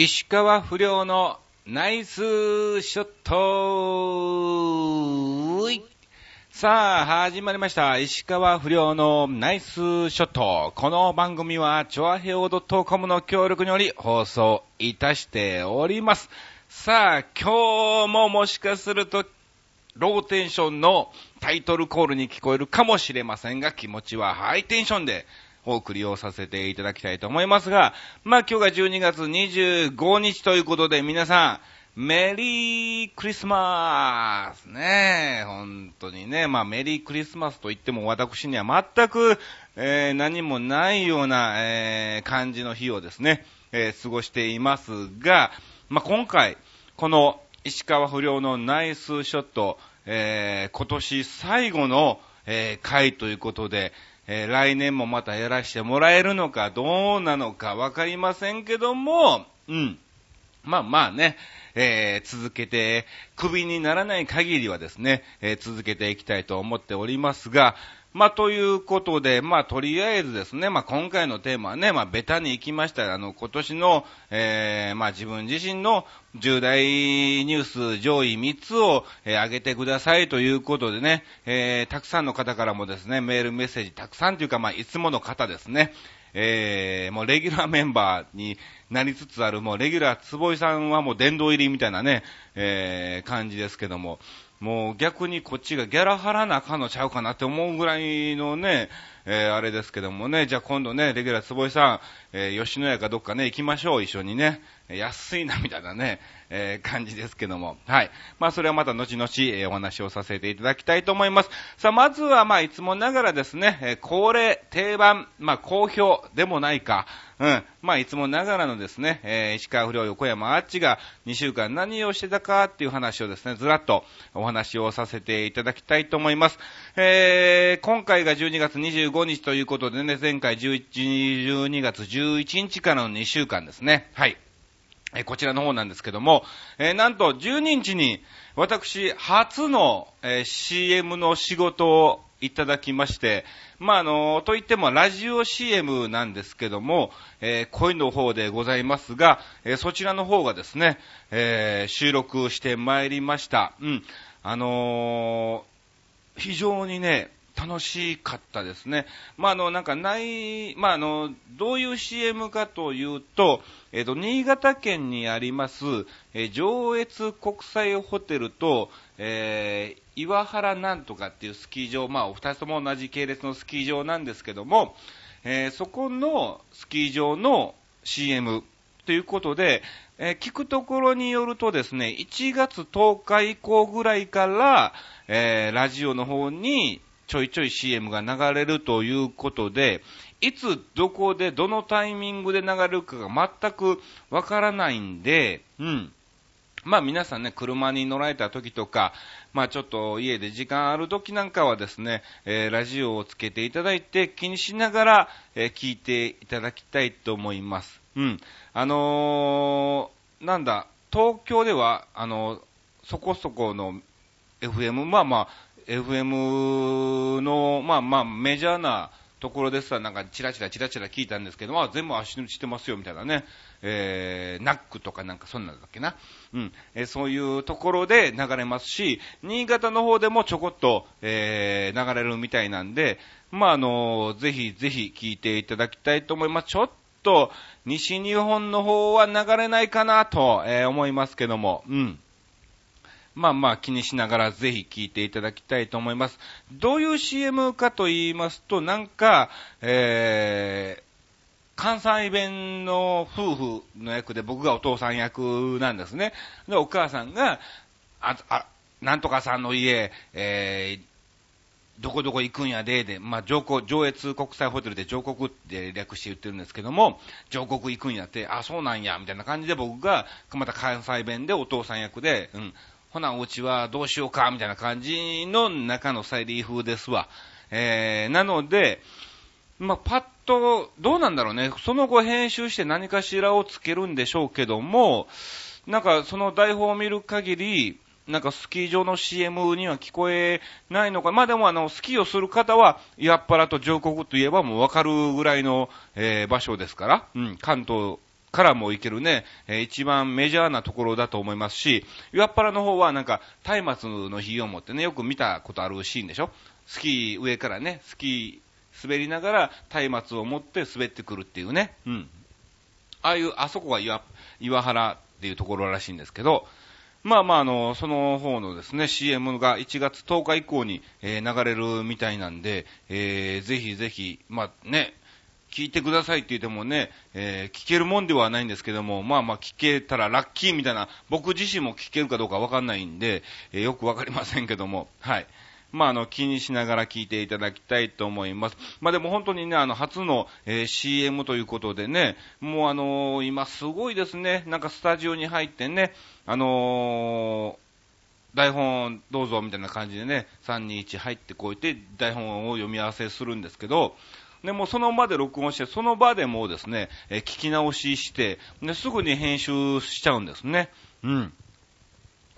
石川不良のナイスショットさあ、始まりました。石川不良のナイスショット。この番組は、チョアヘオ .com の協力により放送いたしております。さあ、今日ももしかすると、ローテンションのタイトルコールに聞こえるかもしれませんが、気持ちはハイテンションでお送りをさせていただきたいと思いますが、まあ今日が12月25日ということで皆さん、メリークリスマスね。本当にね、まあメリークリスマスと言っても私には全く、えー何もないような、えー感じの日をですね、えー過ごしていますが、まあ今回、この石川不良のナイスショット、えー今年最後の、えー回ということで、えー来年もまたやらしてもらえるのかどうなのかわかりませんけども、うん。まあまあね、えー続けて、クビにならない限りはですね、えー続けていきたいと思っておりますが、まあということで、まあとりあえずですね、まあ今回のテーマはね、まあベタに行きました。あの、今年の、えーまあ自分自身の重大ニュース上位3つを、えー上げてくださいということでね、えーたくさんの方からもですね、メールメッセージたくさんというか、まあいつもの方ですね、えー、もうレギュラーメンバーになりつつある、もうレギュラー坪井さんはもう殿堂入りみたいなね、えー、感じですけども、もう逆にこっちがギャラ払わなあかんのちゃうかなって思うぐらいのね、えー、あれですけどもね、じゃあ今度ね、レギュラー坪井さん、えー、吉野家かどっかね、行きましょう、一緒にね。安いな、みたいなね、えー、感じですけども。はい。まあ、それはまた後々、えーお話をさせていただきたいと思います。さあ、まずは、まあ、いつもながらですね、えー恒例、定番、まあ、好評でもないか、うん。まあ、いつもながらのですね、えー石川不良横山あっちが2週間何をしてたかっていう話をですね、ずらっとお話をさせていただきたいと思います。えー、今回が12月25日ということでね、前回11 12月11日からの2週間ですね。はい。えこちらの方なんですけども、えーなんと12日に私初の、えー CM の仕事をいただきまして、まあ、あの、といってもラジオ CM なんですけども、えー声の方でございますが、えそちらの方がですね、え収録してまいりました。うん。あの非常にね、楽しかったですね。まあ、あの、なんかない、まあ、あの、どういう CM かというと、えっ、と、新潟県にあります、えー上越国際ホテルと、えー岩原なんとかっていうスキー場、まあ、お二つとも同じ系列のスキー場なんですけども、えーそこのスキー場の CM ということで、えー聞くところによるとですね、1月10日以降ぐらいから、えーラジオの方にちょいちょい CM が流れるということで、いつ、どこで、どのタイミングで流れるかが全くわからないんで、うん。まあ皆さんね、車に乗られた時とか、まあちょっと家で時間ある時なんかはですね、えーラジオをつけていただいて気にしながら、えー聞いていただきたいと思います。うん。あのーなんだ、東京では、あのそこそこの FM、まあまあ、FM の、まあまあ、メジャーなところですら、なんか、チラチラチラチラ聞いたんですけど、まあ、全部足抜きしてますよ、みたいなね。えー、ナックとかなんかそんなんだっけな。うん。えーそういうところで流れますし、新潟の方でもちょこっと、えー、流れるみたいなんで、まあ、あのぜひぜひ聞いていただきたいと思います。ちょっと、西日本の方は流れないかなと、えー思いますけども、うん。まあまあ気にしながらぜひ聞いていただきたいと思います。どういう CM かと言いますと、なんか、えー、関西弁の夫婦の役で僕がお父さん役なんですね。で、お母さんが、あ、あ、なんとかさんの家、えー、どこどこ行くんやで、で、まあ、上国、上越国際ホテルで上国って略して言ってるんですけども、上国行くんやって、あ、そうなんや、みたいな感じで僕が、また関西弁でお父さん役で、うん、ほな、うちはどうしようか、みたいな感じの中のサイリー風ですわ。えー、なので、まあ、パッと、どうなんだろうね。その後編集して何かしらをつけるんでしょうけども、なんかその台本を見る限り、なんかスキー場の CM には聞こえないのか。まあでもあの、スキーをする方は、やっぱらと上国といえばもうわかるぐらいの、えー場所ですから、うん、関東からも行けるね、え、一番メジャーなところだと思いますし、岩っ原の方はなんか、松明の火を持ってね、よく見たことあるシーンでしょ？スキー上からね、スキー滑りながら松明を持って滑ってくるっていうね、うん。ああいう、あそこが岩、岩原っていうところらしいんですけど、まあまあ、あの、その方のですね、CM が1月10日以降に、えー、流れるみたいなんで、えー、ぜひぜひ、まあね、聞いてくださいって言ってもね、えー、聞けるもんではないんですけども、まあまあ聞けたらラッキーみたいな、僕自身も聞けるかどうかわかんないんで、えー、よくわかりませんけども、はい。まあ、あの、気にしながら聞いていただきたいと思います。まあ、でも本当にね、あの、初の、えー、CM ということでね、もうあのー、今すごいですね、なんかスタジオに入ってね、あのー、台本どうぞみたいな感じでね、3、2、1入ってこいて、台本を読み合わせするんですけど、で、もその場で録音して、その場でもうですね、え、聞き直しして、で、すぐに編集しちゃうんですね。うん。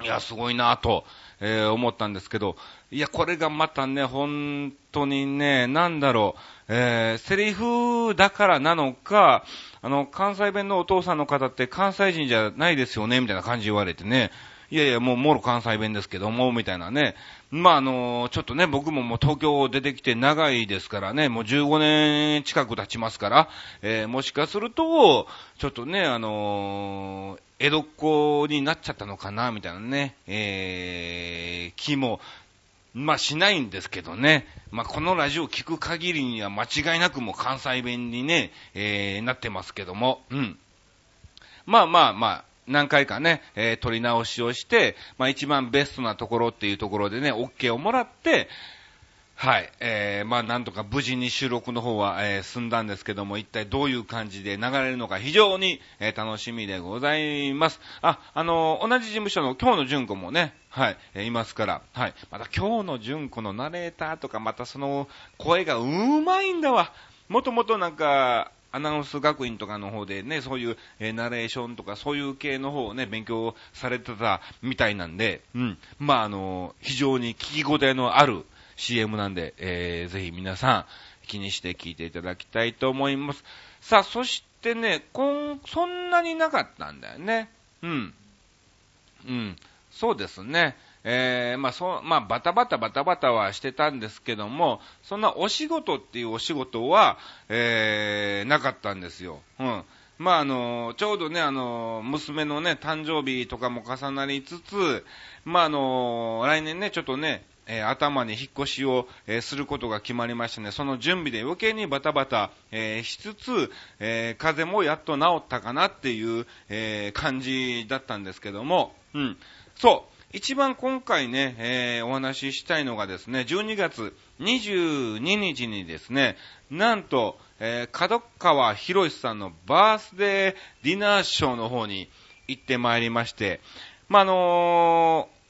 いや、すごいなぁと、えー、思ったんですけど、いや、これがまたね、本当にね、なんだろう、えー、セリフだからなのか、あの、関西弁のお父さんの方って関西人じゃないですよね、みたいな感じ言われてね、いやいや、もう、もろ関西弁ですけども、みたいなね。まあ、あの、ちょっとね、僕ももう東京出てきて長いですからね、もう15年近く経ちますから、えー、もしかすると、ちょっとね、あの、江戸っ子になっちゃったのかな、みたいなね、えー、気も、まあしないんですけどね。まあこのラジオを聞く限りには間違いなくもう関西弁にね、えー、なってますけども、うん。まあまあまあ、何回かね、えー、撮り直しをして、まあ一番ベストなところっていうところでね、OK をもらって、はい、えー、まあなんとか無事に収録の方は、えー、済んだんですけども、一体どういう感じで流れるのか非常に、えー、楽しみでございます。あ、あのー、同じ事務所の今日の純子もね、はい、えー、いますから、はい、また今日の純子のナレーターとか、またその声がうまいんだわ。もともとなんか、アナウンス学院とかの方でね、そういう、えー、ナレーションとかそういう系の方をね、勉強されてたみたいなんで、うん。まあ、あの、非常に聞き応えのある CM なんで、えー、ぜひ皆さん気にして聞いていただきたいと思います。さあ、そしてね、こん、そんなになかったんだよね。うん。うん。そうですね。えー、まあ、そう、まあ、バタバタバタバタはしてたんですけども、そんなお仕事っていうお仕事は、えー、なかったんですよ。うん。まあ、あの、ちょうどね、あの、娘のね、誕生日とかも重なりつつ、まあ、あの、来年ね、ちょっとね、えー、頭に引っ越しを、えー、することが決まりましたね。その準備で余計にバタバタ、えー、しつつ、え風邪もやっと治ったかなっていう、え感じだったんですけども、うん。そう。一番今回ね、えー、お話ししたいのがですね、12月22日にですね、なんと、えー、角川博さんのバースデーディナーショーの方に行ってまいりまして、まあ、あのー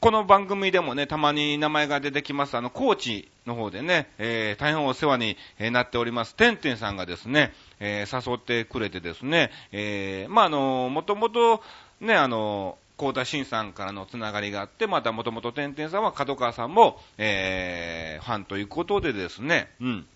この番組でもね、たまに名前が出てきます、あの、コーチの方でね、えー、大変お世話になっております、てんてんさんがですね、えー、誘ってくれてですね、えー、まあ、あの、もともと、ね、あの、高田新さんからのつながりがあって、またもともとてんてんさんは角川さんも、えー、ファンということでですね、うん。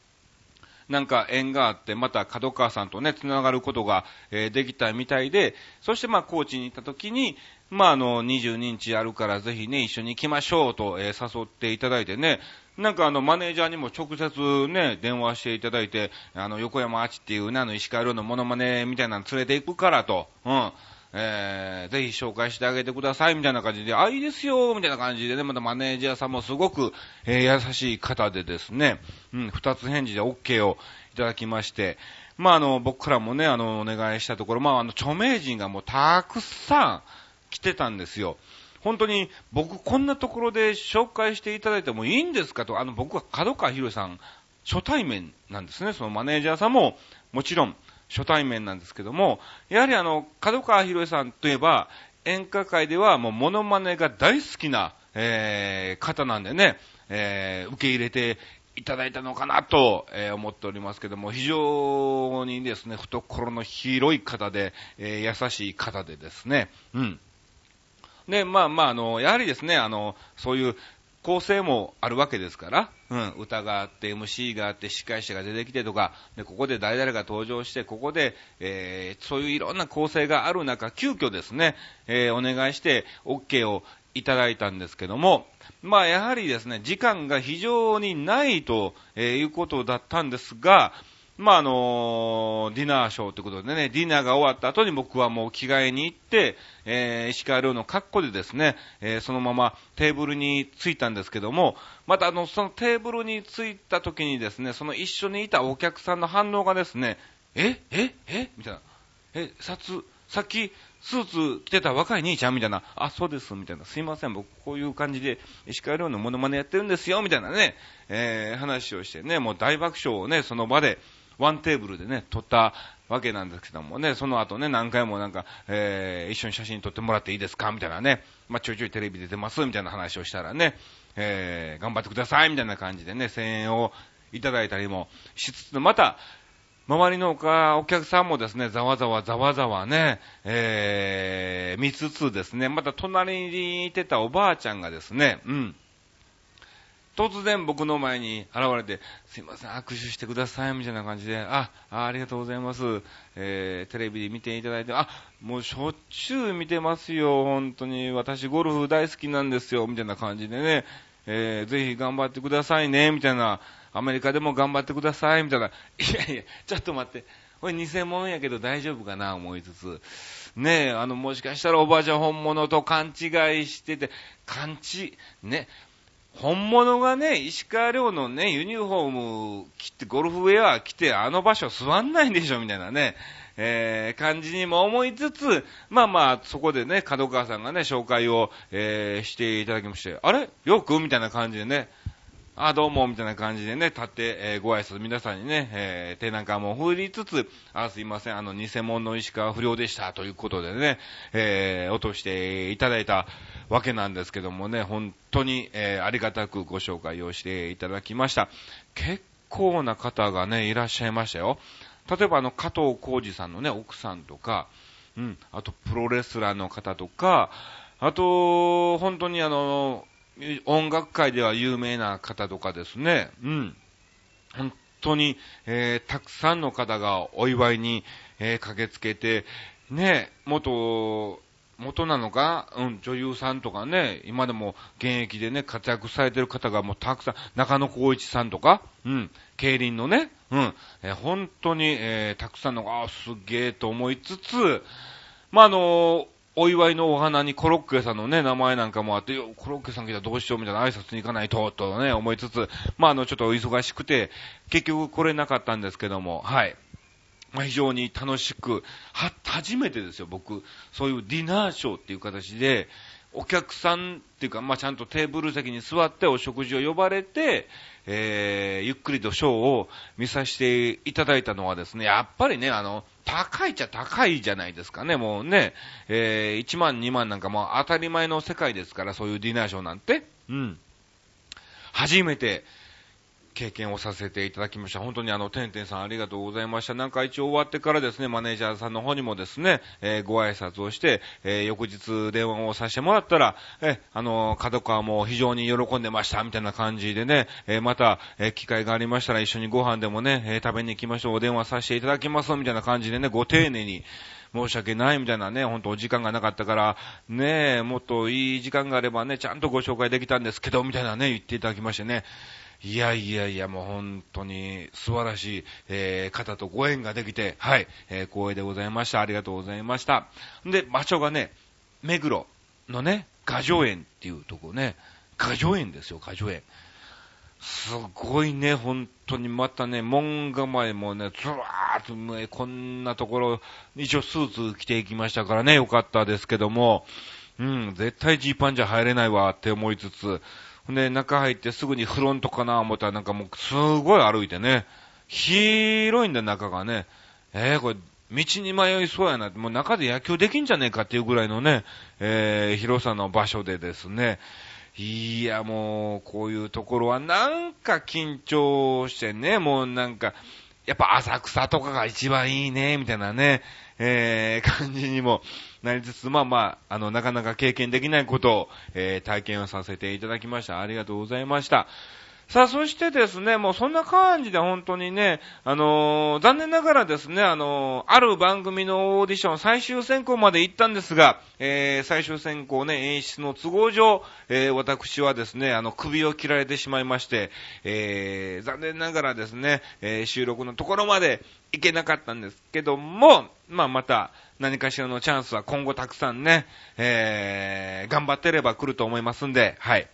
なんか縁があって、また角川さんとね、つながることが、えー、できたみたいで、そしてまあ、高知に行った時に、まあ、あの、22日あるからぜひね、一緒に行きましょうと、えー、誘っていただいてね、なんかあの、マネージャーにも直接ね、電話していただいて、あの、横山あちっていうね、あの、石川遼のモノマネみたいなの連れて行くからと、うん。えー、ぜひ紹介してあげてくださいみたいな感じで、あ、いいですよみたいな感じでね、またマネージャーさんもすごく、えー、優しい方でですね、うん、二つ返事で OK をいただきまして、まあ、あの、僕からもね、あの、お願いしたところ、まあ、あの、著名人がもうたくさん来てたんですよ。本当に、僕こんなところで紹介していただいてもいいんですかと、あの、僕は角川博さん、初対面なんですね。そのマネージャーさんも、もちろん、初対面なんですけども、やはりあの、角川博さんといえば、演歌界ではもうモノマネが大好きな、えー、方なんでね、えー、受け入れていただいたのかなと、えー、思っておりますけども、非常にですね、懐の広い方で、えー、優しい方でですね、うん。で、まあまあ、あの、やはりですね、あの、そういう構成もあるわけですから、うん、歌があって、MC があって、司会者が出てきてとか、で、ここで誰々が登場して、ここで、えー、そういういろんな構成がある中、急遽ですね、えー、お願いして、OK をいただいたんですけども、まあ、やはりですね、時間が非常にないと、いうことだったんですが、まあ、あのディナーショーということでね、ディナーが終わった後に僕はもう着替えに行って、えー、石川遼の格好でですね、えー、そのままテーブルに着いたんですけども、またあの、そのテーブルに着いた時にですね、その一緒にいたお客さんの反応がですね、えええみたいな。え、札、さっき、スーツ着てた若い兄ちゃんみたいな、あ、そうです、みたいな、すいません、僕こういう感じで、石川遼のモノマネやってるんですよ、みたいなね、えー、話をしてね、もう大爆笑をね、その場で、ワンテーブルでね、撮ったわけなんですけどもね、その後ね、何回もなんか、えー、一緒に写真撮ってもらっていいですか？みたいなね、まあ、ちょいちょいテレビ出てます？みたいな話をしたらね、えー、頑張ってください？みたいな感じでね、声援をいただいたりもしつつ、また、周りのお客さんもですね、ざわざわざわざわね、えー、見つつですね、また隣にいてたおばあちゃんがですね、うん、突然僕の前に現れて、すいません、握手してください、みたいな感じで、あ、ありがとうございます。えー、テレビで見ていただいて、あ、もうしょっちゅう見てますよ、本当に。私ゴルフ大好きなんですよ、みたいな感じでね、えー、ぜひ頑張ってくださいね、みたいな。アメリカでも頑張ってください、みたいな。いやいや、ちょっと待って。これ偽物やけど大丈夫かな、思いつつ。ねえ、あの、もしかしたらおばあちゃん本物と勘違いしてて、勘違い、ね、本物がね、石川遼のね、ユニフォーム着て、ゴルフウェア着て、あの場所座んないんでしょ、みたいなね、えー、感じにも思いつつ、まあまあ、そこでね、角川さんがね、紹介を、えー、していただきまして、あれ？よく？みたいな感じでね、あ、どうも、みたいな感じでね、立って、えー、ご挨拶皆さんにね、えー、手なんかも振りつつ、あ、すいません、あの、偽物の石川不良でした、ということでね、えー、落としていただいた。わけなんですけどもね、本当に、えー、ありがたくご紹介をしていただきました。結構な方がね、いらっしゃいましたよ。例えば、あの、加藤浩二さんのね、奥さんとか、うん、あと、プロレスラーの方とか、あと、本当にあの、音楽界では有名な方とかですね、うん。本当に、えー、たくさんの方がお祝いに、えー、駆けつけて、ね、元、元なのか、うん、女優さんとかね、今でも現役でね、活躍されてる方がもうたくさん、中野光一さんとか、うん、競輪のね、うん、え、本当に、えー、たくさんの、ああ、すげえと思いつつ、まあ、あのお祝いのお花にコロッケさんのね、名前なんかもあって、コロッケさん来たらどうしようみたいな挨拶に行かないと、とね、思いつつ、まあ、あの、ちょっとお忙しくて、結局来れなかったんですけども、はい。まあ、非常に楽しく、は、初めてですよ、僕、そういうディナーショーっていう形で、お客さんっていうか、まあ、ちゃんとテーブル席に座ってお食事を呼ばれて、えー、ゆっくりとショーを見させていただいたのはですね、やっぱりね、あの、高いっちゃ高いじゃないですかね、もうね、えー、1万2万なんかもう当たり前の世界ですから、そういうディナーショーなんて。うん。初めて、経験をさせていただきました。本当にあの、てんてんさんありがとうございました。なんか一応終わってからですね、マネージャーさんの方にもですね、えー、ご挨拶をして、えー、翌日電話をさせてもらったら、えあの、角川も非常に喜んでました、みたいな感じでね、えー、また、え機会がありましたら一緒にご飯でもね、え食べに行きましょう、お電話させていただきます、みたいな感じでね、ご丁寧に、申し訳ないみたいなね、ほんとお時間がなかったから、ねもっといい時間があればね、ちゃんとご紹介できたんですけど、みたいなね、言っていただきましてね、いやいやいや、もう本当に素晴らしい、えー、方とご縁ができて、はい、えー、光栄でございました。ありがとうございました。で、場所がね、目黒のね、画城園っていうとこね、画城園ですよ、画城園。すごいね、本当にまたね、門構えもね、ずわーっとね、こんなところ、一応スーツ着ていきましたからね、よかったですけども、うん、絶対ジーパンじゃ入れないわって思いつつ、で、中入ってすぐにフロントかな思ったらなんかもうすごい歩いてね、広いんだ中がね、えー、これ、道に迷いそうやな、もう中で野球できんじゃねえかっていうぐらいのね、えー、広さの場所でですね、いや、もう、こういうところはなんか緊張してね、もうなんか、やっぱ浅草とかが一番いいね、みたいなね、えー、感じにもなりつつ、まあまあ、あの、なかなか経験できないことを、えー、体験をさせていただきました。ありがとうございました。さあ、そしてですね、もうそんな感じで本当にね、あのー、残念ながらですね、あのー、ある番組のオーディション最終選考まで行ったんですが、えー、最終選考ね、演出の都合上、えー、私はですね、あの、首を切られてしまいまして、えー、残念ながらですね、えー、収録のところまで行けなかったんですけども、まあ、また、何かしらのチャンスは今後たくさんね、えー、頑張ってれば来ると思いますんで、はい。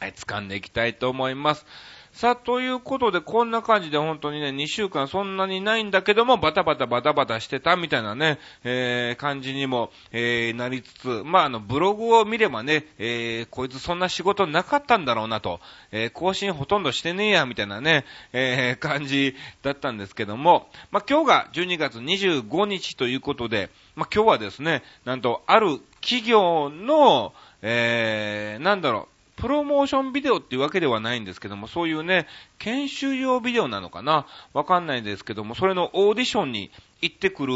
はい、掴んでいきたいと思います。さあ、ということで、こんな感じで本当にね、2週間そんなにないんだけども、バタバタバタバタしてたみたいなね、えー、感じにも、えー、なりつつ、まあ、あの、ブログを見ればね、えー、こいつそんな仕事なかったんだろうなと、えー、更新ほとんどしてねえや、みたいなね、えー、感じだったんですけども、まあ、今日が12月25日ということで、まあ、今日はですね、なんと、ある企業の、えー、なんだろう、プロモーションビデオっていうわけではないんですけども、そういうね、研修用ビデオなのかな？わかんないですけども、それのオーディションに行ってくる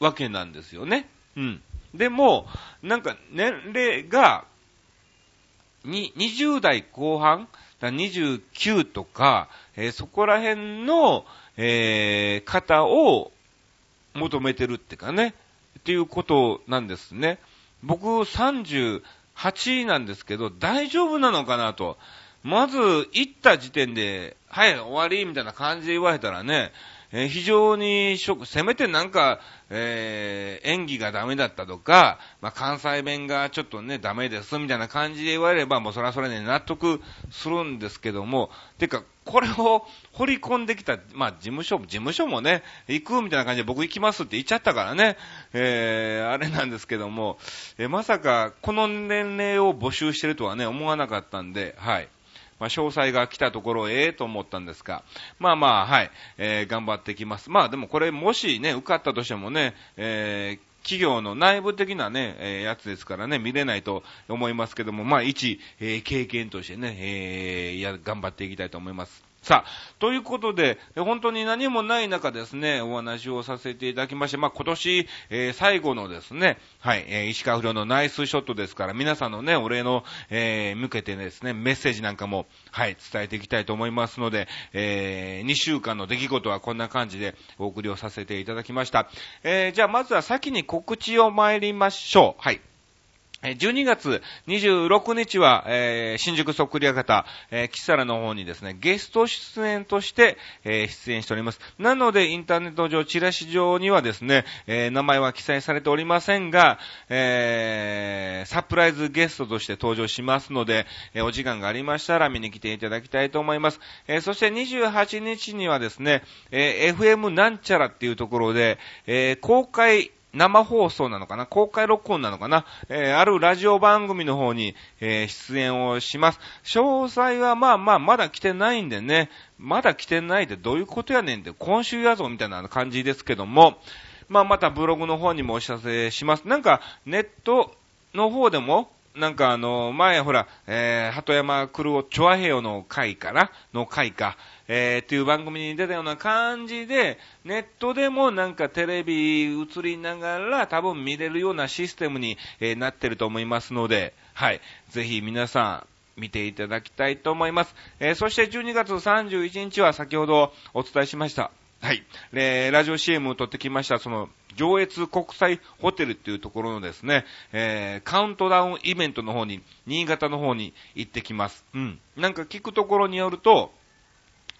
わけなんですよね。うん。でも、なんか年齢が、に、20代後半だ29とか、えー、そこら辺の、えー、方を求めてるってかね、っていうことなんですね。僕30、8位なんですけど、大丈夫なのかなと。まず、行った時点で、はい、終わり、みたいな感じで言われたらね、えー、非常にショック、せめてなんか、えー、演技がダメだったとか、まあ、関西弁がちょっとね、ダメです、みたいな感じで言われれば、もうそれはそれで、納得するんですけども、てか、これを掘り込んできた、まあ、事務所、事務所もね、行くみたいな感じで僕行きますって言っちゃったからね、えー、あれなんですけども、えー、まさか、この年齢を募集してるとはね、思わなかったんで、はい。まあ、詳細が来たところ、へと思ったんですが、まあまあ、はい、えー、頑張ってきます。まあでもこれ、もしね、受かったとしてもね、えー企業の内部的なね、えー、やつですからね、見れないと思いますけども、まあ、一、えー、経験としてね、えー、や、頑張っていきたいと思います。さあ、ということで、本当に何もない中ですね、お話をさせていただきまして、まあ、今年、えー、最後のですね、はい、えー、石川不良のナイスショットですから、皆さんのね、お礼の、えー、向けてですね、メッセージなんかも、はい、伝えていきたいと思いますので、え、2週間の出来事はこんな感じでお送りをさせていただきました。え、じゃあまずは先に告知を参りましょう。はい。12月26日は、えー、新宿そっくり館、えー、キサラの方にですね、ゲスト出演として、えー、出演しております。なので、インターネット上、チラシ上にはですね、えー、名前は記載されておりませんが、えー、サプライズゲストとして登場しますので、えー、お時間がありましたら見に来ていただきたいと思います。えー、そして28日にはですね、えー、FM なんちゃらっていうところで、えー、公開生放送なのかな？公開録音なのかな？えー、あるラジオ番組の方に、えー、出演をします。詳細はまあまあ、まだ来てないんでね、まだ来てないってどういうことやねんって、今週やぞみたいな感じですけども、まあまたブログの方にもお知らせします。なんか、ネットの方でも、なんかあの、前ほら、えー、鳩山黒尾チョアヘヨの会かな？の会か、えー、っていう番組に出たような感じで、ネットでもなんかテレビ映りながら多分見れるようなシステムに、えー、なってると思いますので、はい。ぜひ皆さん、見ていただきたいと思います。えー、そして12月31日は先ほどお伝えしました。はい。えー、ラジオ CM を撮ってきました、その、上越国際ホテルっていうところのですね、えー、カウントダウンイベントの方に、新潟の方に行ってきます。うん。なんか聞くところによると、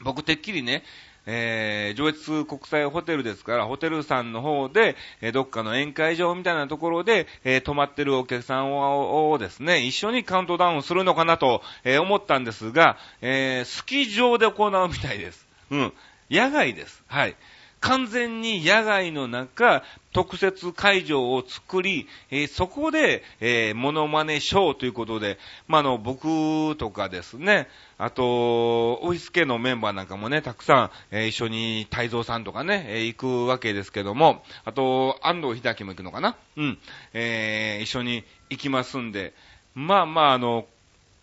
僕てっきりね、えー、上越国際ホテルですから、ホテルさんの方で、えー、どっかの宴会場みたいなところで、えー、泊まってるお客さんををですね、一緒にカウントダウンするのかなと、えー、思ったんですが、えー、スキー場で行うみたいです。うん。野外です。はい。完全に野外の中、特設会場を作り、えー、そこで、えー、モノマネショーということで、まあ、の、僕とかですね、あと、オフィス系のメンバーなんかもね、たくさん、えー、一緒に太蔵さんとかね、え、行くわけですけども、あと、安藤秀明も行くのかな？うん。え、一緒に行きますんで、まあまあ、あの、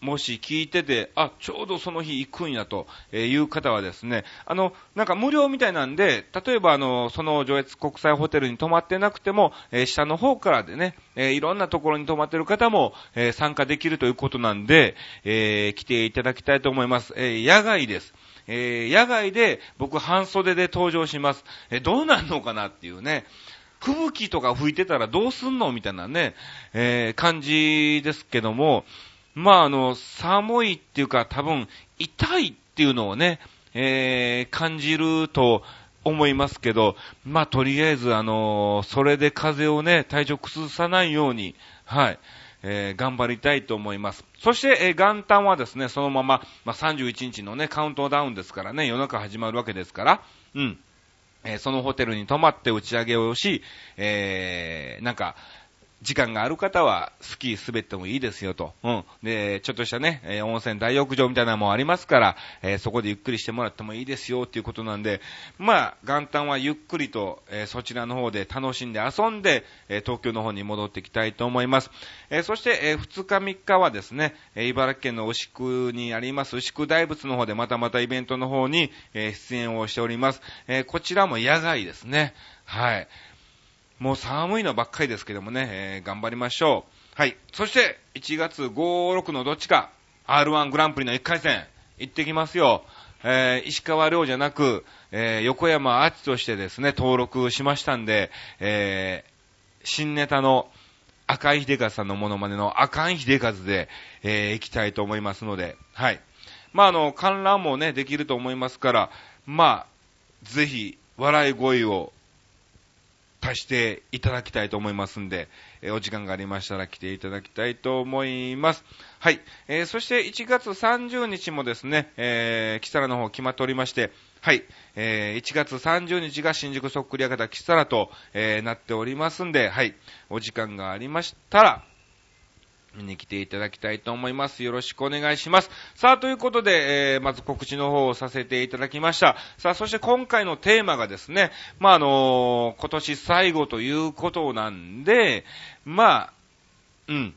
もし聞いてて、あ、ちょうどその日行くんやという方はですね、あの、なんか無料みたいなんで、例えばあの、その上越国際ホテルに泊まってなくても、えー、下の方からでね、えー、いろんなところに泊まってる方も、えー、参加できるということなんで、え来ていただきたいと思います。え野外です。え野外で僕半袖で登場します。えどうなんのかなっていうね。吹雪とか吹いてたらどうすんのみたいなね、え感じですけども、まあ、あの、寒いっていうか多分痛いっていうのをね、えー、感じると思いますけど、まあ、とりあえず、あの、それで風邪をね、体調崩さないように、はい、えー、頑張りたいと思います。そして、えー、元旦はですね、そのまま、まあ、31日のね、カウントダウンですからね、夜中始まるわけですから、うん。えー、そのホテルに泊まって打ち上げをし、えー、なんか、時間がある方はスキー滑ってもいいですよと。うん。で、ちょっとしたね、えー、温泉大浴場みたいなのもありますから、えー、そこでゆっくりしてもらってもいいですよっていうことなんで、まあ、元旦はゆっくりと、えー、そちらの方で楽しんで遊んで、え東京の方に戻っていきたいと思います。えそして、え2日3日はですね、え茨城県の牛久にあります牛久大仏の方でまたまたイベントの方に、え出演をしております。えこちらも野外ですね。はい。もう寒いのばっかりですけどもね、えー、頑張りましょう。はい。そして、1月5、6のどっちか、R1 グランプリの1回戦、行ってきますよ。えー、石川亮じゃなく、えー、横山あっちとしてですね、登録しましたんで、えー、新ネタの赤井秀和さんのモノマネの赤井秀和で、えー、行きたいと思いますので、はい。まあ、あの、観覧もね、できると思いますから、まあ、ぜひ、笑い声を足していただきたいと思いますんで、え、お時間がありましたら来ていただきたいと思います。はい。えー、そして1月30日もですね、えー、キサラの方決まっておりまして、はい。えー、1月30日が新宿そっくり館キサラと、えー、なっておりますんで、はい。お時間がありましたら、見に来ていただきたいと思います。よろしくお願いします。さあ、ということで、えー、まず告知の方をさせていただきました。さあ、そして今回のテーマがですね、まあ、あのー、今年最後ということなんで、まあ、うん。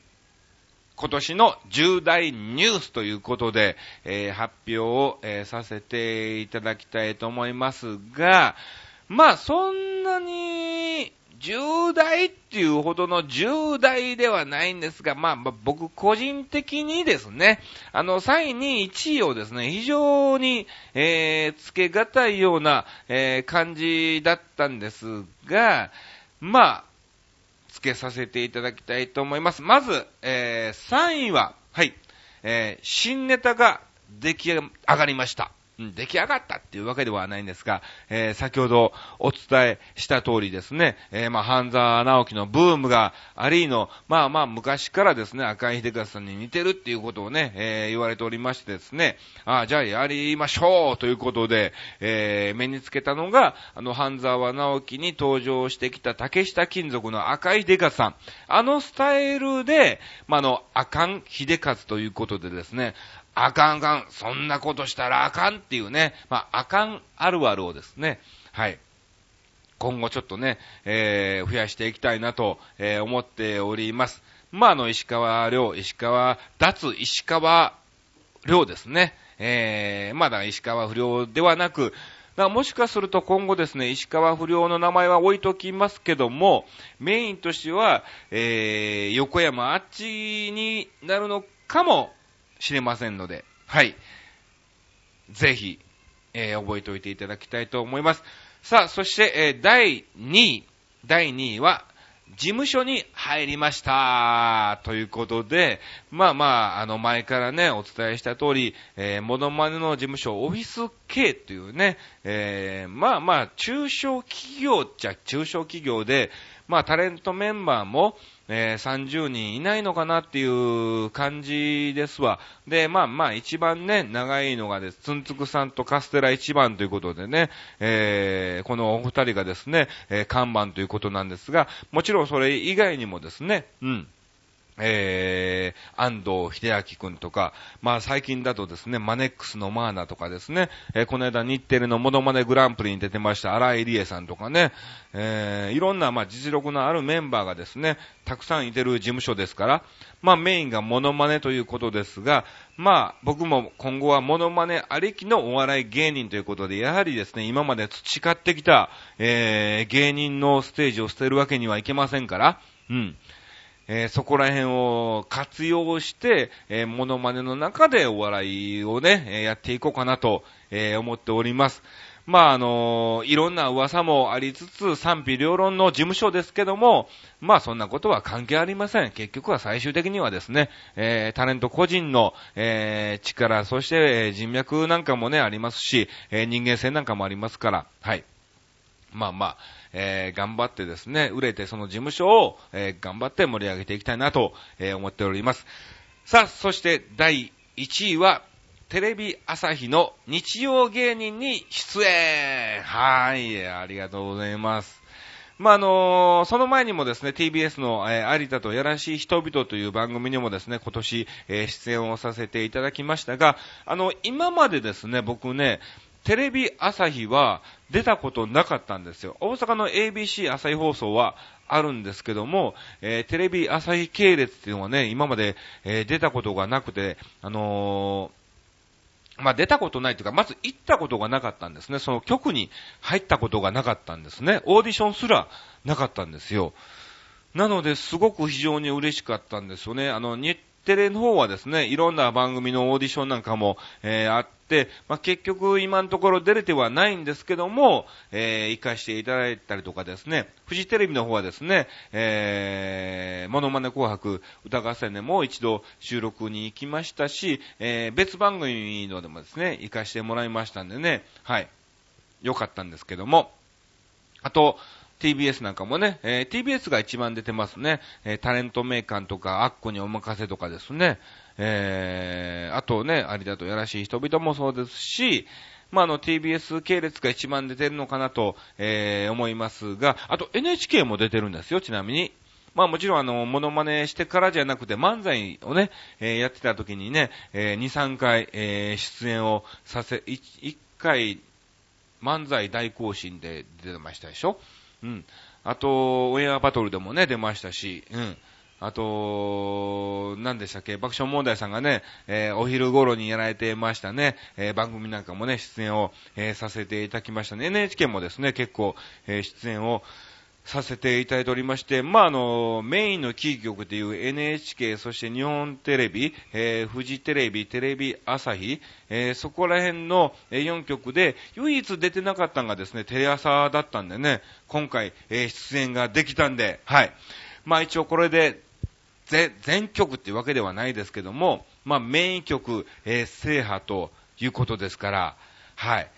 今年の重大ニュースということで、えー、発表を、えー、させていただきたいと思いますが、まあ、そんなに、重大っていうほどの重大ではないんですが、まあ、まあ、僕個人的にですね、あの、3位、2位、1位をですね、非常に、えー、付けがたいような、えー、感じだったんですが、まあ、付けさせていただきたいと思います。まず、えー、3位は、はい、えー、新ネタが出来上がりました。出来上がったっていうわけではないんですが、えー、先ほどお伝えした通りですね、えー、まあ、半沢直樹のブームがありの、まあまあ昔からですね、赤井秀和さんに似てるっていうことをね、えー、言われておりましてですね、あじゃあやりましょうということで、えー、目につけたのが、あの、半沢直樹に登場してきた竹下金属の赤井秀和さん。あのスタイルで、まあ、あの、赤ん秀和ということでですね、あかんあかん、そんなことしたらあかんっていうね、まあ、あかんあるあるをですね、はい。今後ちょっとね、えー、増やしていきたいなと、えー、思っております。まあ、あの、石川亮、石川、脱石川亮ですね。えー、まだ石川不良ではなく、もしかすると今後ですね、石川不良の名前は置いときますけども、メインとしては、えー、横山あっちになるのかもしれませんので、はい。ぜひ、えー、覚えておいていただきたいと思います。さあ、そして、えー、第2位。第2位は、事務所に入りました。ということで、まあまあ、あの前からね、お伝えした通り、えー、モノマネの事務所、オフィス系というね、えー、まあまあ、中小企業っちゃ中小企業で、まあタレントメンバーも、えー、30人いないのかなっていう感じですわ。で、まあまあ一番ね、長いのがです。つんつくさんとカステラ一番ということでね、えー、このお二人がですね、えー、看板ということなんですが、もちろんそれ以外にもですね、うん。えー、安藤秀明くんとか、まあ最近だとですね、マネックスのマーナとかですね、えー、この間日テレのモノマネグランプリに出てました荒井理恵さんとかね、えー、いろんなまあ実力のあるメンバーがですね、たくさんいてる事務所ですから、まあメインがモノマネということですが、まあ僕も今後はモノマネありきのお笑い芸人ということで、やはりですね、今まで培ってきた、えー、芸人のステージを捨てるわけにはいけませんから、うん。えー、そこら辺を活用して、えー、モノマネの中でお笑いをね、えー、やっていこうかなと、えー、思っております。まあ、あの、いろんな噂もありつつ、賛否両論の事務所ですけども、まあ、そんなことは関係ありません。結局は最終的にはですね、えー、タレント個人の、えー、力、そして、え人脈なんかもね、ありますし、えー、人間性なんかもありますから、はい。まあまあ、えー、頑張ってですね、売れてその事務所を、えー、頑張って盛り上げていきたいなと、えー、思っております。さあ、そして第1位は、テレビ朝日の日曜芸人に出演はい、ありがとうございます。まあ、あの、その前にもですね、TBS の、えー、有田とやらしい人々という番組にもですね、今年、えー、出演をさせていただきましたが、あの、今までですね、僕ね、テレビ朝日は出たことなかったんですよ。大阪の ABC 朝日放送はあるんですけども、えー、テレビ朝日系列っていうのはね、今まで、えー、出たことがなくて、あのー、まあ、出たことないというか、まず行ったことがなかったんですね。その局に入ったことがなかったんですね。オーディションすらなかったんですよ。なので、すごく非常に嬉しかったんですよね。あの、日テレの方はですね、いろんな番組のオーディションなんかも、えー、あって、まあ、結局今のところ出れてはないんですけども、えー、行かしていただいたりとかですね、フジテレビの方はですね、えー、モノマネ紅白歌合戦でも一度収録に行きましたし、えー、別番組のでもですね、行かしてもらいましたんでね、はい。良かったんですけども、あと、TBS なんかもね、えー、TBS が一番出てますね。えー、タレント名鑑とか、アッコにお任せとかですね。えー、あとね、ありだとやらしい人々もそうですし、まあ、あの、TBS 系列が一番出てるのかなと、えー、思いますが、あと NHK も出てるんですよ、ちなみに。まあもちろんあの、モノマネしてからじゃなくて漫才をね、えー、やってた時にね、えー、2、3回、えー、出演をさせ、1, 1回、漫才大行進で出てましたでしょ？うん。あと、オンエアバトルでもね、出ましたし、うん。あと、何でしたっけ、爆笑問題さんがね、えー、お昼頃にやられてましたね、えー、番組なんかもね、出演を、えー、させていただきましたね。NHK もですね、結構、え出演を、させていただいておりまして、まあ、あの、メインのキー局でいう NHK、そして日本テレビ、えー、フジテレビ、テレビ朝日、えー、そこら辺の4局で、唯一出てなかったのがですね、テレ朝だったんでね、今回、えー、出演ができたんで、はい。まあ一応これで、全局っていうわけではないですけども、まあメイン局、えー、制覇ということですから、はい。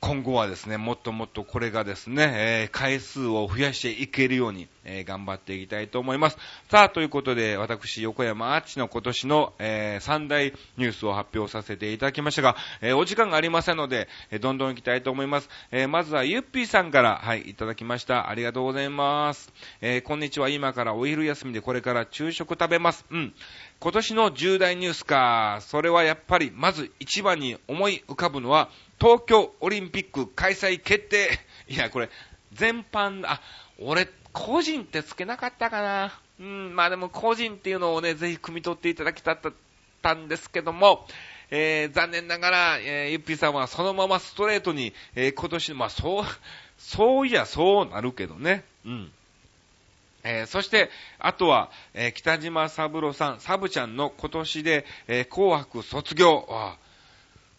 今後はですね、もっともっとこれがですね、えー、回数を増やしていけるように、えー、頑張っていきたいと思います。さあ、ということで、私、横山アーチの今年の、えー、三大ニュースを発表させていただきましたが、えお時間がありませんので、えどんどん行きたいと思います。えまずは、ゆっぴーさんから、はい、いただきました。ありがとうございます。えこんにちは、今からお昼休みでこれから昼食食べます。うん。今年の重大ニュースか。それはやっぱり、まず一番に思い浮かぶのは、東京オリンピック開催決定。いや、これ、全般、あ、俺、個人ってつけなかったかな。うん、まあでも個人っていうのをね、ぜひ汲み取っていただきたかったんですけども、えー、残念ながら、えー、ゆっぴーさんはそのままストレートに、えー、今年、まあそう、そういやそうなるけどね。うん。えー、そして、あとは、えー、北島三郎さん、サブちゃんの今年で、えー、紅白卒業。あ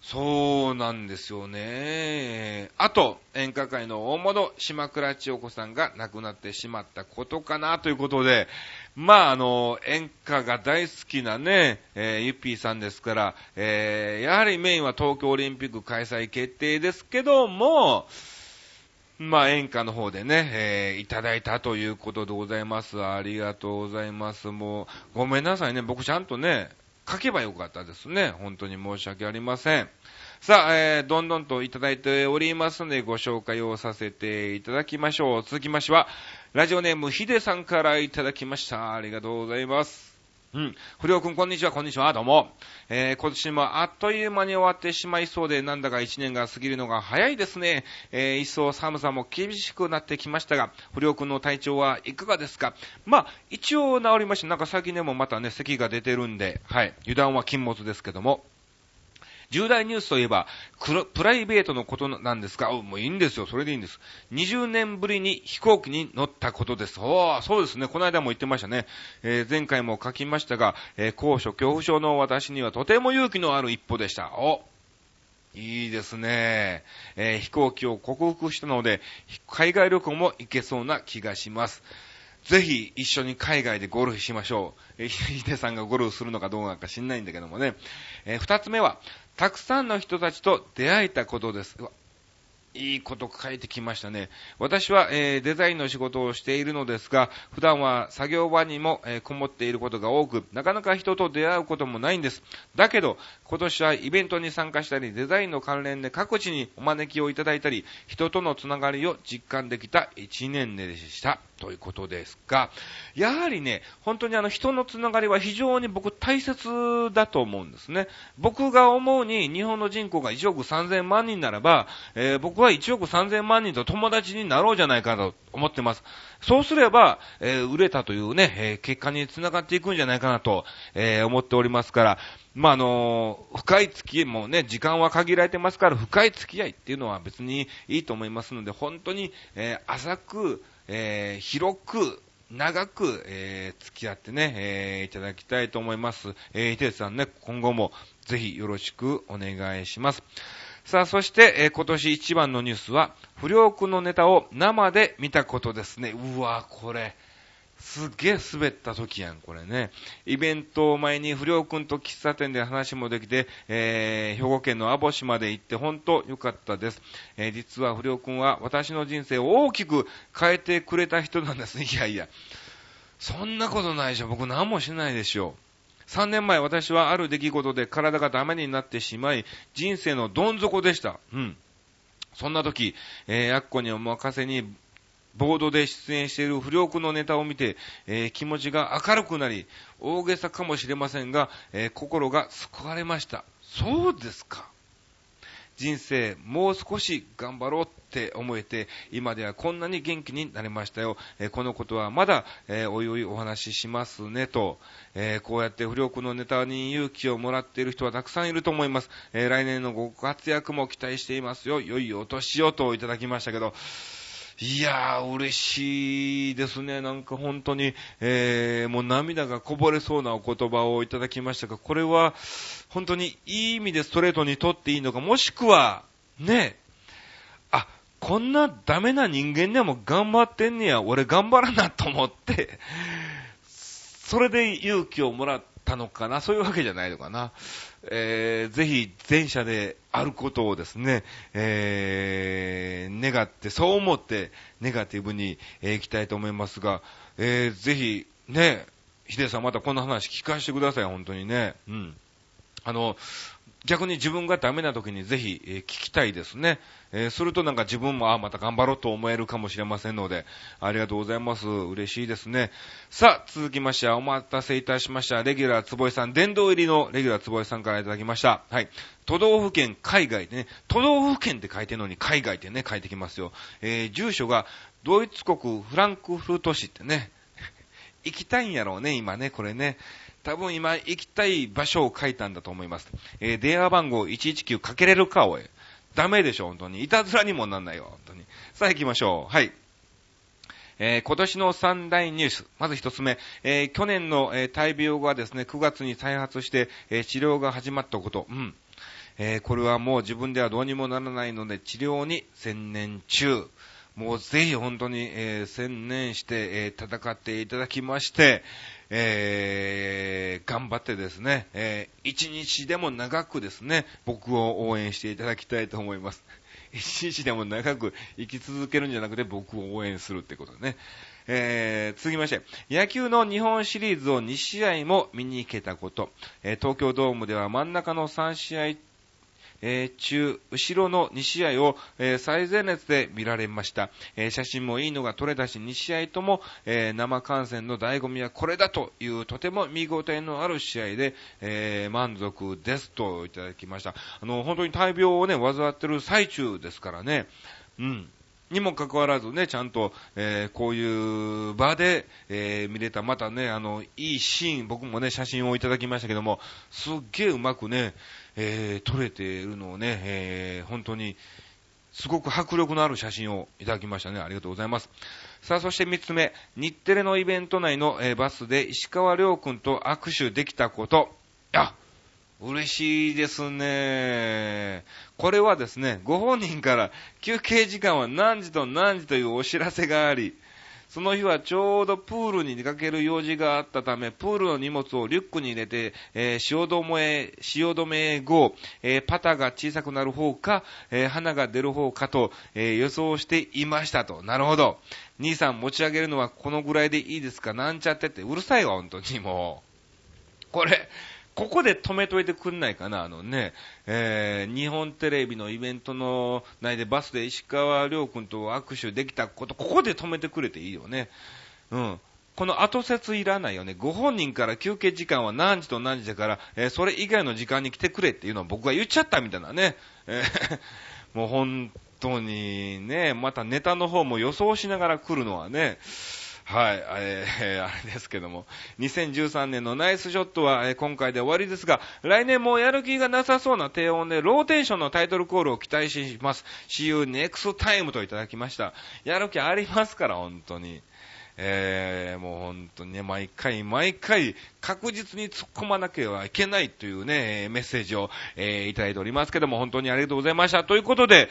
そうなんですよね。あと、演歌界の大物、島倉千代子さんが亡くなってしまったことかなということで、まあ、あの、演歌が大好きなね、えー、ゆっぴーさんですから、えー、やはりメインは東京オリンピック開催決定ですけども、まあ、演歌の方でね、えー、いただいたということでございます。ありがとうございます。もう、ごめんなさいね。僕ちゃんとね、書けばよかったですね。本当に申し訳ありません。さあ、えー、どんどんといただいておりますので、ご紹介をさせていただきましょう。続きましては、ラジオネームヒデさんからいただきました。ありがとうございます。うん。不良くん、こんにちは、こんにちは、どうも。えー、今年もあっという間に終わってしまいそうで、なんだか一年が過ぎるのが早いですね。えー、一層寒さも厳しくなってきましたが、不良くんの体調はいかがですか？まあ、一応治りました。なんか最近でもまたね、咳が出てるんで、はい。油断は禁物ですけども。重大ニュースといえば、プライベートのことなんですが、もういいんですよ、それでいいんです。20年ぶりに飛行機に乗ったことです。おそうですね、この間も言ってましたね。えー、前回も書きましたが、えー、高所恐怖症の私にはとても勇気のある一歩でした。おいいですね。えー、飛行機を克服したので、海外旅行も行けそうな気がします。ぜひ一緒に海外でゴルフしましょう。えヒデさんがゴルフするのかどうなのか知んないんだけどもね。えー、二つ目は、たくさんの人たちと出会えたことです。いいこと書いてきましたね。私は、えー、デザインの仕事をしているのですが、普段は作業場にも、えー、こもっていることが多く、なかなか人と出会うこともないんです。だけど、今年はイベントに参加したり、デザインの関連で各地にお招きをいただいたり、人とのつながりを実感できた1年でした。ということですが、やはりね、本当にあの人のつながりは非常に僕大切だと思うんですね。僕が思うに日本の人口が1億3000万人ならば、えー、僕は1億3000万人と友達になろうじゃないかと思ってます。そうすれば、えー、売れたというね、えー、結果につながっていくんじゃないかなと、え思っておりますから、まあ、あの深い付き合いもね、時間は限られてますから、深い付き合いっていうのは別にいいと思いますので、本当に、え浅く、えー、広く、長く、えー、付き合ってね、えー、いただきたいと思います。えー、伊手さんね、今後もぜひよろしくお願いします。さあ、そして、えー、今年一番のニュースは、不良君のネタを生で見たことですね。うわこれ。すげえ滑った時やん、これね。イベントを前に不良くんと喫茶店で話もできて、えー、兵庫県の網干まで行って本当良かったです。えー、実は不良くんは私の人生を大きく変えてくれた人なんですね。いやいや。そんなことないでしょ。僕何もしないでしょ。3年前私はある出来事で体がダメになってしまい、人生のどん底でした。うん。そんな時、えー、やっこにお任せにボードで出演している不良君のネタを見て、えー、気持ちが明るくなり、大げさかもしれませんが、えー、心が救われました。そうですか。人生、もう少し頑張ろうって思えて、今ではこんなに元気になりましたよ。えー、このことはまだ、えー、おいおいお話ししますねと、えー、こうやって不良君のネタに勇気をもらっている人はたくさんいると思います。え来年のご活躍も期待していますよ。良いお年をといただきましたけど、いやー、嬉しいですね。なんか本当に、えー、もう涙がこぼれそうなお言葉をいただきましたが、これは、本当にいい意味でストレートにとっていいのか、もしくは、ね、あ、こんなダメな人間でも頑張ってんねや、俺頑張らなと思って、それで勇気をもらったのかな、そういうわけじゃないのかな。えー、ぜひ前者であることをですね、えー、願って、そう思ってネガティブに、えー、いきたいと思いますが、えー、ぜひ、ね、ヒデさんまたこんな話聞かせてください、本当にね。うん。あの、逆に自分がダメな時にぜひ、えー、聞きたいですね。えー、するとなんか自分も、あ、また頑張ろうと思えるかもしれませんので、ありがとうございます。嬉しいですね。さあ、続きまして、お待たせいたしました。レギュラー坪井さん、殿堂入りのレギュラー坪井さんからいただきました。はい。都道府県、海外でね、都道府県って書いてるのに海外ってね、書いてきますよ。えー、住所が、ドイツ国フランクフルト市ってね、行きたいんやろうね、今ね、これね。多分今行きたい場所を書いたんだと思います。えー、電話番号119かけれるか、おい。ダメでしょ、本当に。いたずらにもなんないよ、本当に。さあ行きましょう。はい。えー、今年の三大ニュース。まず一つ目、えー、去年の、えー、大病がですね、9月に再発して、え治療が始まったこと。うん。えこれはもう自分ではどうにもならないので、治療に専念中。もうぜひ本当に、え専念して、え戦っていただきまして、えー、頑張ってですね、えー、一日でも長くですね、僕を応援していただきたいと思います。一日でも長く生き続けるんじゃなくて僕を応援するってことでね。えー、続きまして、野球の日本シリーズを2試合も見に行けたこと、えー、東京ドームでは真ん中の3試合え、中、後ろの2試合を、え、最前列で見られました。え、写真もいいのが撮れたし、2試合とも、え生観戦の醍醐味はこれだというとても見応えのある試合で、え満足ですといただきました。あの、本当に大病をね、患ってる最中ですからね。うん。にもかかわらずね、ちゃんと、えー、こういう場で、えー、見れた、またね、あの、いいシーン、僕もね、写真をいただきましたけども、すっげえうまくね、えー、撮れているのをね、えー、本当に、すごく迫力のある写真をいただきましたね。ありがとうございます。さあ、そして三つ目、日テレのイベント内の、えー、バスで石川亮君と握手できたこと。あ、嬉しいですね。これはですね、ご本人から休憩時間は何時と何時というお知らせがあり、その日はちょうどプールに出かける用事があったため、プールの荷物をリュックに入れて、えー、潮止め、潮止め後、えー、パタが小さくなる方か、えー、花が出る方かと、え予想していましたと。なるほど。兄さん持ち上げるのはこのぐらいでいいですか？なんちゃってって、うるさいわ、本当にもう。これ、ここで止めといてくんないかな、あのね、えー、日本テレビのイベントの内でバスで石川亮君と握手できたこと、ここで止めてくれていいよね。うん。この後説いらないよね。ご本人から休憩時間は何時と何時だから、えー、それ以外の時間に来てくれっていうのは僕が言っちゃったみたいなね。えー、もう本当にね、またネタの方も予想しながら来るのはね、はい、えー、あれですけども、2013年のナイスショットは、今回で終わりですが、来年もやる気がなさそうな低音で、ローテーションのタイトルコールを期待します。See you next time といただきました。やる気ありますから、本当に。えー、もう本当にね、毎回毎回確実に突っ込まなければいけないというね、メッセージを、えー、いただいておりますけども、本当にありがとうございました。ということで、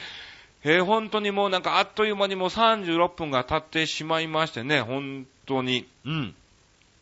えー、本当にもうなんかあっという間にもう36分が経ってしまいましてね、本当に、うん。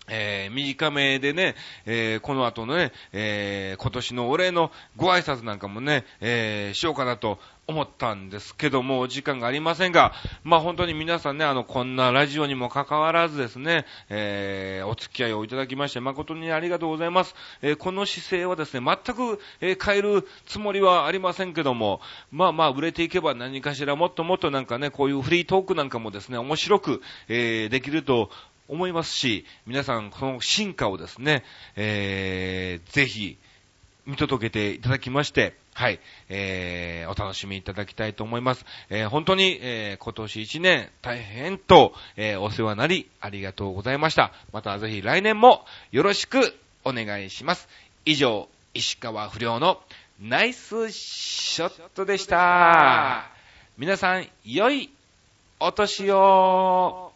えー、短めでね、えー、この後のね、えー、今年のお礼のご挨拶なんかもね、えー、しようかなと思ったんですけども、時間がありませんが、まあ本当に皆さんね、あの、こんなラジオにも関わらずですね、えー、お付き合いをいただきまして、誠にありがとうございます。えー、この姿勢はですね、全く、えー、変えるつもりはありませんけども、まあまあ売れていけば何かしらもっともっとなんかね、こういうフリートークなんかもですね、面白く、えー、できると思いますし、皆さん、この進化をですね、えー、ぜひ、見届けていただきまして、はい、えー、お楽しみいただきたいと思います。えー、本当に、えー、今年一年大変と、えー、お世話なり、ありがとうございました。またぜひ来年もよろしくお願いします。以上、石川不良のナイスショットでした。皆さん、良いお年を